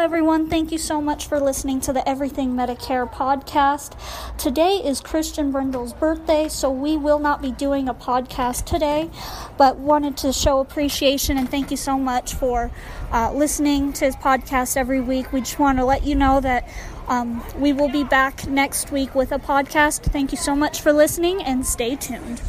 Everyone. Thank you so much for listening to the Everything Medicare podcast. Today is Christian Brindle's birthday, so we will not be doing a podcast today, but wanted to show appreciation and thank you so much for uh, listening to his podcast every week. We just want to let you know that um, we will be back next week with a podcast. Thank you so much for listening and stay tuned.